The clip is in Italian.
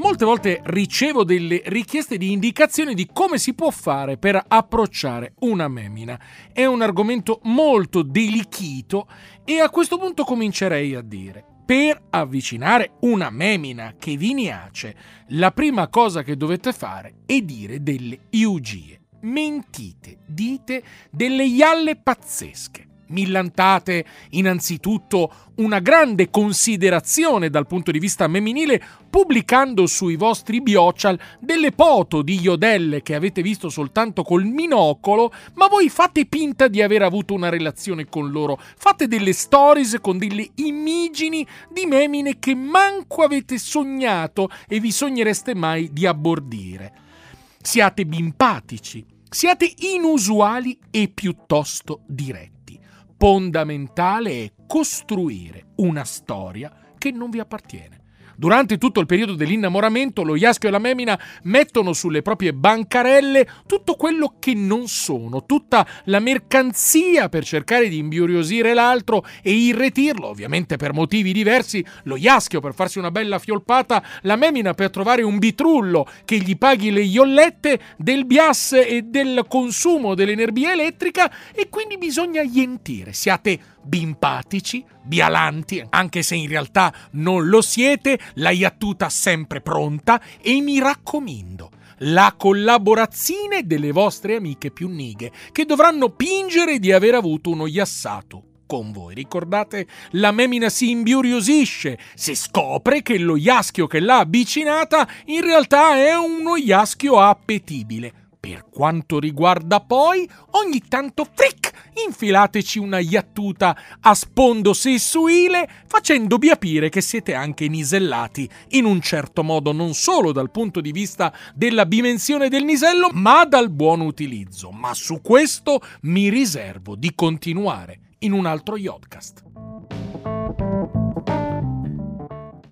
Molte volte ricevo delle richieste di indicazioni di come si può fare per approcciare una memina. È un argomento molto delichito e a questo punto comincerei a dire per avvicinare una memina che vi niace, la prima cosa che dovete fare è dire delle iugie. Mentite, dite delle ialle pazzesche millantate innanzitutto una grande considerazione dal punto di vista femminile pubblicando sui vostri biocial delle foto di iodelle che avete visto soltanto col minocolo, ma voi fate finta di aver avuto una relazione con loro. Fate delle stories con delle immagini di memine che manco avete sognato e vi sognereste mai di abbordire. Siate bimpatici, siate inusuali e piuttosto diretti fondamentale è costruire una storia che non vi appartiene. Durante tutto il periodo dell'innamoramento, lo Iaschio e la Memina mettono sulle proprie bancarelle tutto quello che non sono, tutta la mercanzia per cercare di imbiuriosire l'altro e irretirlo, ovviamente per motivi diversi, lo Iaschio per farsi una bella fiolpata, la Memina per trovare un bitrullo che gli paghi le iollette del bias e del consumo dell'energia elettrica e quindi bisogna ientire. Siate bimpatici, bialanti, anche se in realtà non lo siete, la iattuta sempre pronta e mi raccomando, la collaborazione delle vostre amiche più nighe, che dovranno pingere di aver avuto uno iassato con voi. Ricordate, la memina si imbiuriosisce se scopre che lo iaschio che l'ha avvicinata in realtà è uno iaschio appetibile. Per quanto riguarda poi, ogni tanto fric, infilateci una iattuta a sfondo sessuile, facendovi capire che siete anche nisellati, in un certo modo non solo dal punto di vista della dimensione del nisello, ma dal buon utilizzo. Ma su questo mi riservo di continuare in un altro Yodcast.